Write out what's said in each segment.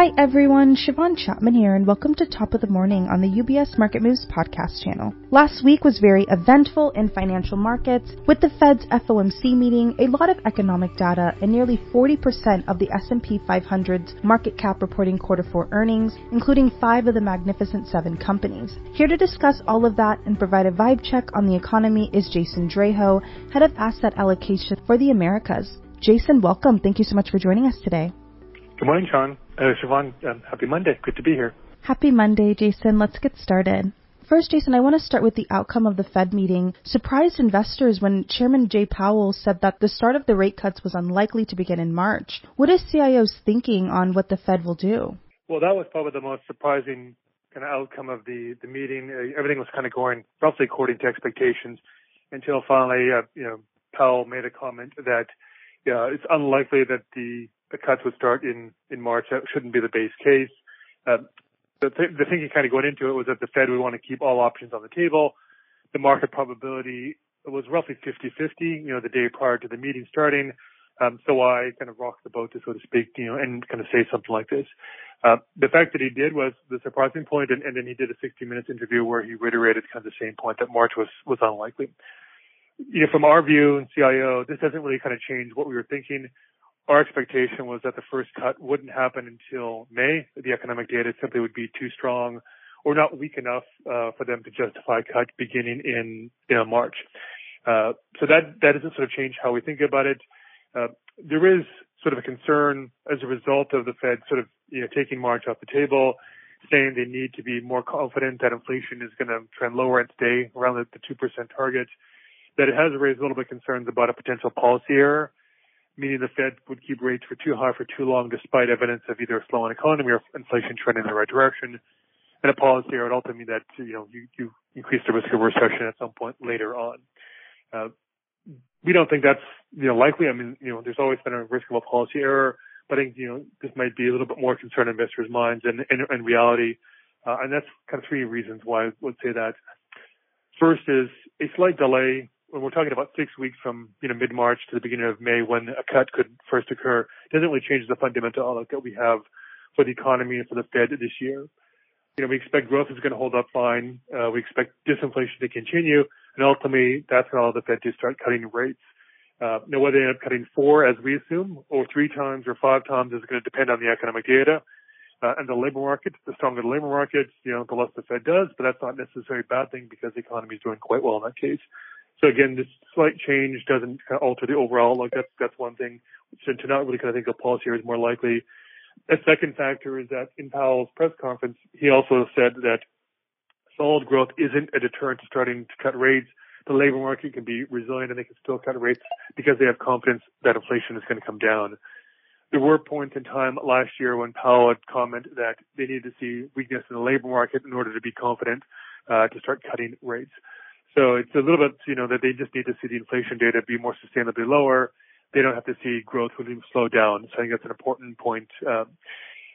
Hi everyone, Shiavon Chatman here, and welcome to Top of the Morning on the UBS Market Moves podcast channel. Last week was very eventful in financial markets, with the Fed's FOMC meeting, a lot of economic data, and nearly 40% of the S&P 500's market cap reporting quarter four earnings, including five of the Magnificent Seven companies. Here to discuss all of that and provide a vibe check on the economy is Jason Draho, head of asset allocation for the Americas. Jason, welcome. Thank you so much for joining us today. Good morning, Sean. Uh, Shiavon, um, happy Monday. Good to be here. Happy Monday, Jason. Let's get started. First, Jason, I want to start with the outcome of the Fed meeting. Surprised investors when Chairman Jay Powell said that the start of the rate cuts was unlikely to begin in March. What is CIO's thinking on what the Fed will do? Well, that was probably the most surprising kind of outcome of the the meeting. Uh, everything was kind of going roughly according to expectations until finally, uh, you know, Powell made a comment that yeah, it's unlikely that the cuts would start in in March. That shouldn't be the base case. Uh, the, th- the thinking kind of going into it was that the Fed would want to keep all options on the table. The market probability was roughly 50-50, you know, the day prior to the meeting starting. Um, so I kind of rocked the boat, to so to speak, you know, and kind of say something like this. Uh, the fact that he did was the surprising point, and, and then he did a 60 minutes interview where he reiterated kind of the same point that March was was unlikely. You know, from our view and CIO, this doesn't really kind of change what we were thinking our expectation was that the first cut wouldn't happen until May. The economic data simply would be too strong or not weak enough uh, for them to justify cut beginning in you know, March. Uh, so that that doesn't sort of change how we think about it. Uh, there is sort of a concern as a result of the Fed sort of you know taking March off the table, saying they need to be more confident that inflation is going to trend lower and stay around the, the two percent target. That it has raised a little bit concerns about a potential policy error meaning the Fed would keep rates for too high for too long despite evidence of either a slowing economy or inflation trending in the right direction. And a policy error would also mean that, you know, you, you increase the risk of recession at some point later on. Uh, we don't think that's, you know, likely. I mean, you know, there's always been a risk of a policy error, but I think, you know, this might be a little bit more concern in investors' minds and in, in reality. Uh, and that's kind of three reasons why I would say that. First is a slight delay when we're talking about six weeks from you know mid March to the beginning of May when a cut could first occur, doesn't really change the fundamental outlook that we have for the economy and for the Fed this year. You know, we expect growth is going to hold up fine. Uh, we expect disinflation to continue, and ultimately that's going to allow the Fed to start cutting rates. Uh, now, whether they end up cutting four, as we assume, or three times or five times is going to depend on the economic data uh, and the labor market. The stronger the labor market, you know, the less the Fed does, but that's not necessarily a bad thing because the economy is doing quite well in that case. So again, this slight change doesn't alter the overall Like That's that's one thing. So to not really kind of think of policy here is more likely. A second factor is that in Powell's press conference, he also said that solid growth isn't a deterrent to starting to cut rates. The labor market can be resilient and they can still cut rates because they have confidence that inflation is going to come down. There were points in time last year when Powell had commented that they needed to see weakness in the labor market in order to be confident uh, to start cutting rates. So it's a little bit, you know, that they just need to see the inflation data be more sustainably lower. They don't have to see growth really slow down. So I think that's an important point. Um,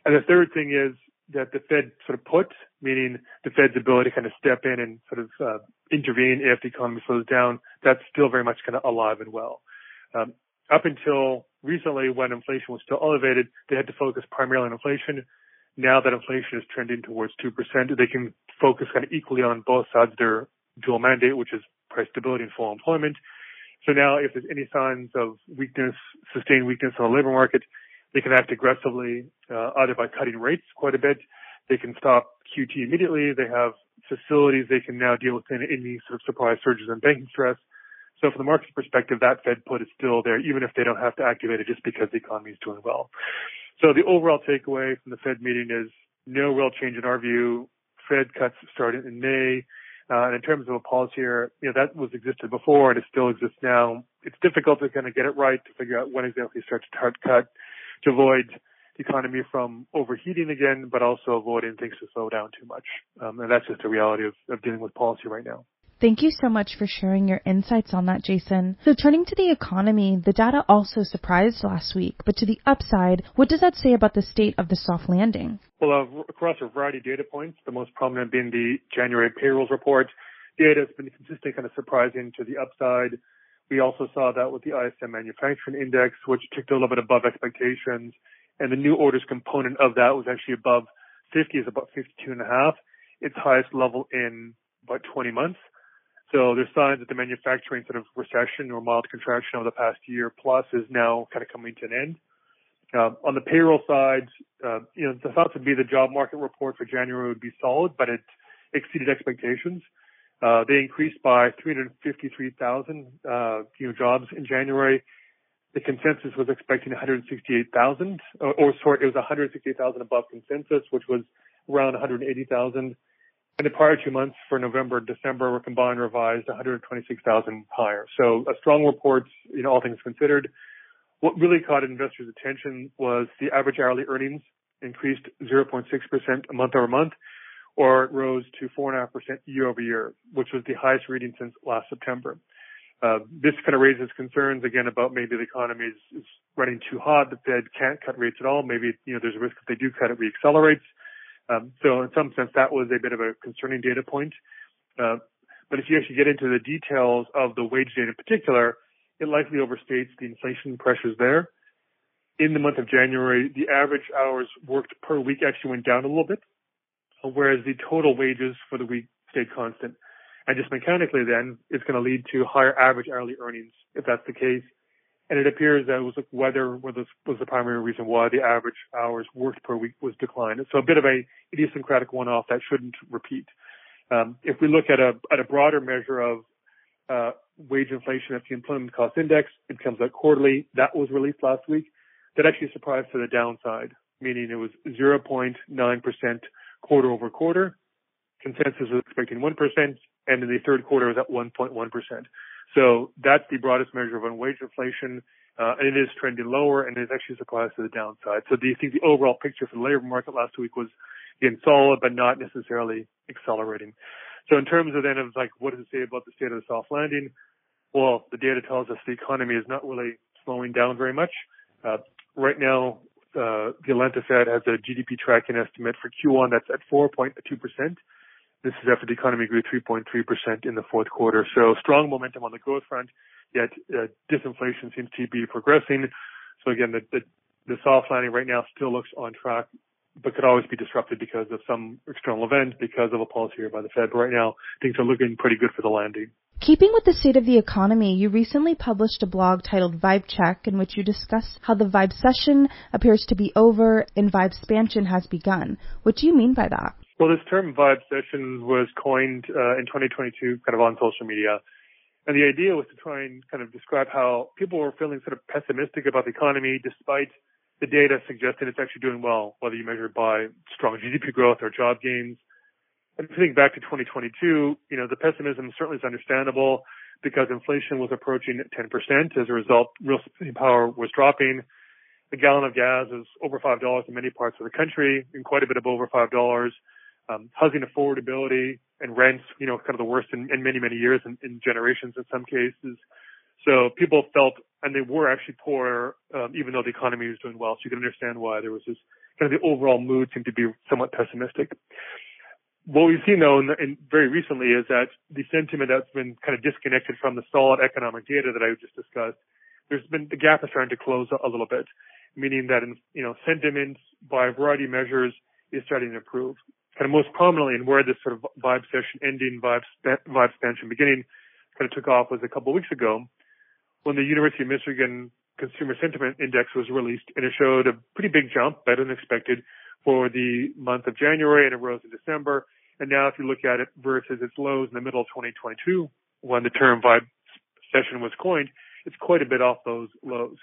and the third thing is that the Fed sort of put, meaning the Fed's ability to kind of step in and sort of uh, intervene if the economy slows down, that's still very much kind of alive and well. Um, up until recently, when inflation was still elevated, they had to focus primarily on inflation. Now that inflation is trending towards 2%, they can focus kind of equally on both sides of their dual mandate, which is price stability and full employment. So now if there's any signs of weakness, sustained weakness on the labor market, they can act aggressively, uh, either by cutting rates quite a bit. They can stop QT immediately. They have facilities they can now deal with any sort of supply surges in banking stress. So from the market's perspective, that Fed put is still there, even if they don't have to activate it just because the economy is doing well. So the overall takeaway from the Fed meeting is no real change in our view. Fed cuts started in May. Uh, and in terms of a policy here, you know, that was existed before and it still exists now. It's difficult to kind of get it right to figure out when exactly to start to hard cut to avoid the economy from overheating again, but also avoiding things to slow down too much. Um, and that's just the reality of, of dealing with policy right now. Thank you so much for sharing your insights on that, Jason. So turning to the economy, the data also surprised last week, but to the upside, what does that say about the state of the soft landing? Well, uh, across a variety of data points, the most prominent being the January payrolls report, data has been consistently kind of surprising to the upside. We also saw that with the ISM manufacturing index, which ticked a little bit above expectations. and the new orders component of that was actually above 50, is about 52 and a half, its highest level in about 20 months. So there's signs that the manufacturing sort of recession or mild contraction over the past year plus is now kind of coming to an end. Uh, on the payroll side, uh, you know, the thoughts would be the job market report for January would be solid, but it exceeded expectations. Uh, they increased by 353,000, uh, you know, jobs in January. The consensus was expecting 168,000, or, or sorry, it was 168,000 above consensus, which was around 180,000. And the prior two months for November and December were combined revised 126,000 higher. So a strong report, you know, all things considered. What really caught investors' attention was the average hourly earnings increased 0.6% month over month, or rose to 4.5% year over year, which was the highest reading since last September. Uh, this kind of raises concerns again about maybe the economy is, is running too hot. The Fed can't cut rates at all. Maybe you know there's a risk if they do cut it, reaccelerates. Um, so in some sense, that was a bit of a concerning data point. Uh, but if you actually get into the details of the wage data in particular, it likely overstates the inflation pressures there. In the month of January, the average hours worked per week actually went down a little bit, whereas the total wages for the week stayed constant. And just mechanically then, it's going to lead to higher average hourly earnings if that's the case. And it appears that it was like weather was, was the primary reason why the average hours worked per week was declined. So a bit of a idiosyncratic one-off that shouldn't repeat. Um, if we look at a at a broader measure of uh, wage inflation, at the employment cost index, it comes out quarterly. That was released last week. That actually surprised to the downside, meaning it was 0.9% quarter over quarter. Consensus was expecting 1%, and in the third quarter it was at 1.1%. So that's the broadest measure of wage inflation, uh, and it is trending lower, and it's actually surprised to the downside. So do you think the overall picture for the labor market last week was again solid, but not necessarily accelerating? So in terms of then of like what does it say about the state of the soft landing? Well, the data tells us the economy is not really slowing down very much. Uh, right now, uh, the Atlanta Fed has a GDP tracking estimate for Q1 that's at 4.2 percent. This is after the economy grew 3.3% in the fourth quarter. So strong momentum on the growth front, yet uh, disinflation seems to be progressing. So again, the, the, the soft landing right now still looks on track, but could always be disrupted because of some external event, because of a policy here by the Fed. But right now, things are looking pretty good for the landing. Keeping with the state of the economy, you recently published a blog titled Vibe Check in which you discuss how the Vibecession appears to be over and Vibespansion has begun. What do you mean by that? Well, this term vibecessions was coined uh, in 2022 kind of on social media. And the idea was to try and kind of describe how people were feeling sort of pessimistic about the economy despite the data suggesting it's actually doing well, whether you measure it by strong GDP growth or job gains. And think back to 2022, you know, the pessimism certainly is understandable because inflation was approaching 10%. As a result, real spending power was dropping. A gallon of gas is over $5 in many parts of the country and quite a bit of over $5 um, housing affordability and rents, you know, kind of the worst in, in many, many years and in, generations in some cases. So people felt, and they were actually poor, um, even though the economy was doing well. So you can understand why there was this kind of the overall mood seemed to be somewhat pessimistic. What we've seen though, in, in very recently, is that the sentiment that's been kind of disconnected from the solid economic data that I just discussed, there's been the gap is starting to close a, a little bit, meaning that in, you know sentiment by a variety of measures is starting to improve kind of most prominently and where this sort of vibecession ending, vibe, vibespansion beginning kind of took off was a couple of weeks ago when the University of Michigan Consumer Sentiment Index was released and it showed a pretty big jump, better than expected, for the month of January and it rose in December. And now if you look at it versus its lows in the middle of 2022 when the term vibe session was coined, it's quite a bit off those lows.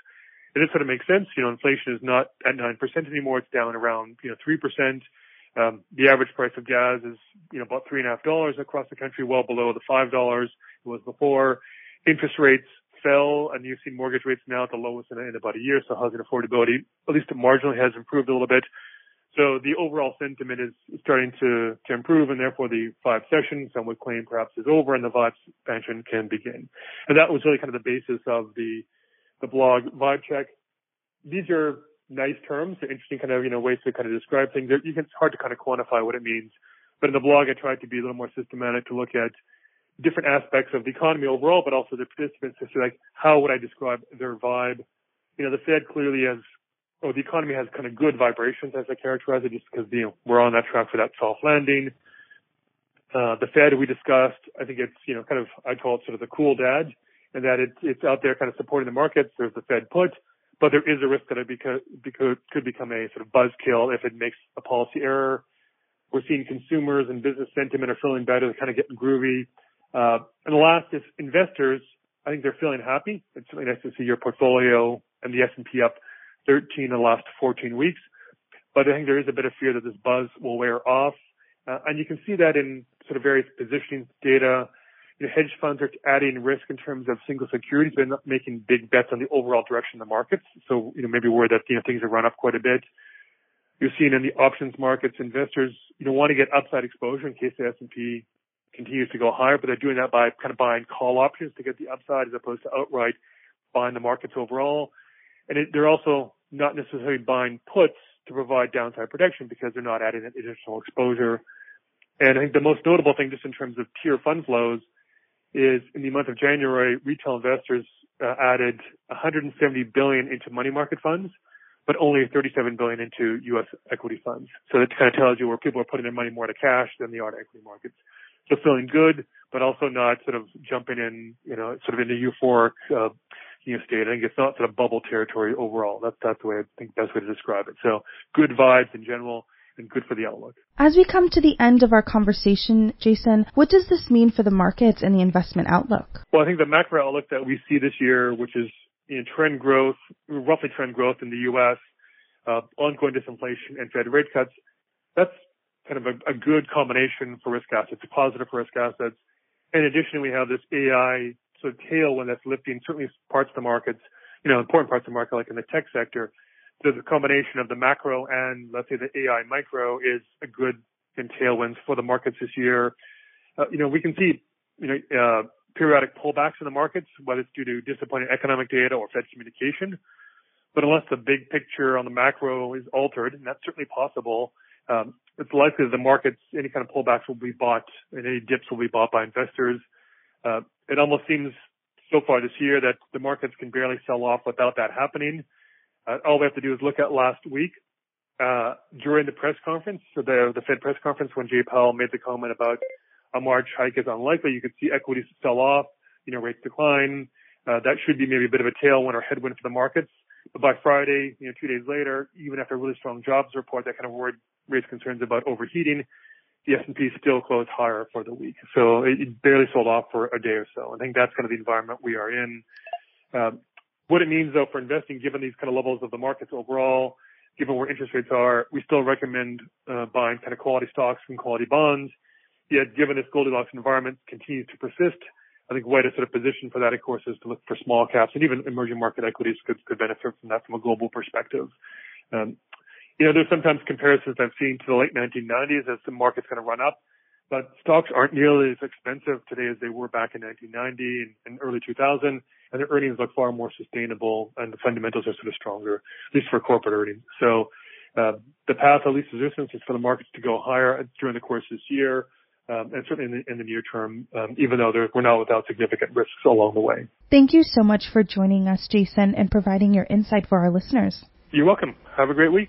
And it sort of makes sense. You know, inflation is not at 9% anymore. It's down around, you know, 3%. Um, the average price of gas is, you know, about three and a half dollars across the country, well below the five dollars it was before. Interest rates fell, and you've seen mortgage rates now at the lowest in, in about a year. So housing affordability, at least marginally, has improved a little bit. So the overall sentiment is starting to, to improve, and therefore the vibecession, some would claim perhaps is over, and the vibe expansion can begin. And that was really kind of the basis of the the blog Vibe Check. These are nice terms, interesting kind of, you know, ways to kind of describe things. You can, it's hard to kind of quantify what it means. But in the blog, I tried to be a little more systematic to look at different aspects of the economy overall, but also the participants to say, like, how would I describe their vibe? You know, the Fed clearly has or the economy has kind of good vibrations as I characterize it, just because you know we're on that track for that soft landing. Uh, the Fed we discussed, I think it's you know kind of I call it sort of the cool dad, and that it's it's out there kind of supporting the markets. There's the Fed put, but there is a risk that it beca- beca- could become a sort of buzzkill if it makes a policy error. We're seeing consumers and business sentiment are feeling better, they're kind of getting groovy. Uh, and the last is investors. I think they're feeling happy. It's really nice to see your portfolio and the S&P up 13 in the last 14 weeks. But I think there is a bit of fear that this buzz will wear off. Uh, and you can see that in sort of various positioning data. You know, hedge funds are adding risk in terms of single securities. They're not making big bets on the overall direction of the markets. So, you know, maybe worried that, you know, things have run up quite a bit. You're seeing in the options markets, investors, you know, want to get upside exposure in case the S&P continues to go higher, but they're doing that by kind of buying call options to get the upside as opposed to outright buying the markets overall. And it, they're also not necessarily buying puts to provide downside protection because they're not adding additional exposure. And I think the most notable thing just in terms of tier fund flows is in the month of January, retail investors uh, added 170 billion into money market funds, but only 37 billion into U.S. equity funds. So that kind of tells you where people are putting their money more to cash than they are to equity markets. So feeling good, but also not sort of jumping in, you know, sort of in a euphoric, uh, you know, state. I think it's not sort of bubble territory overall. That's, that's the way I think best way to describe it. So good vibes in general and good for the outlook. As we come to the end of our conversation, Jason, what does this mean for the markets and the investment outlook? Well, I think the macro outlook that we see this year, which is in trend growth, roughly trend growth in the U.S., uh, ongoing disinflation and Fed rate cuts, that's kind of a, a good combination for risk assets, a positive for risk assets. In addition, we have this AI sort of tailwind that's lifting certainly parts of the markets, you know, important parts of the market, like in the tech sector. The combination of the macro and let's say the AI micro is a good and tailwinds for the markets this year. Uh, you know, we can see, you know, uh, periodic pullbacks in the markets, whether it's due to disappointing economic data or Fed communication. But unless the big picture on the macro is altered, and that's certainly possible, um, it's likely that the markets, any kind of pullbacks will be bought and any dips will be bought by investors. Uh, it almost seems so far this year that the markets can barely sell off without that happening. Uh, all we have to do is look at last week uh, during the press conference, so the, the Fed press conference when Jay Powell made the comment about a March hike is unlikely. You could see equities sell off, you know, rates decline. Uh, that should be maybe a bit of a tailwind or headwind for the markets. But by Friday, you know, two days later, even after a really strong jobs report that kind of worried, raised concerns about overheating, the S&P still closed higher for the week. So it barely sold off for a day or so. I think that's kind of the environment we are in. Um, what it means though for investing, given these kind of levels of the markets overall, given where interest rates are, we still recommend uh, buying kind of quality stocks and quality bonds. Yet given this Goldilocks environment continues to persist, I think way to sort of position for that, of course, is to look for small caps and even emerging market equities could, could benefit from that from a global perspective. Um, you know, there's sometimes comparisons I've seen to the late 1990s as the market's going to run up, but stocks aren't nearly as expensive today as they were back in 1990 and, and early 2000, and their earnings look far more sustainable, and the fundamentals are sort of stronger, at least for corporate earnings. So, uh, the path of least resistance is for the markets to go higher during the course of this year. Um, and certainly in the, in the near term, um, even though we're not without significant risks along the way. Thank you so much for joining us, Jason, and providing your insight for our listeners. You're welcome. Have a great week.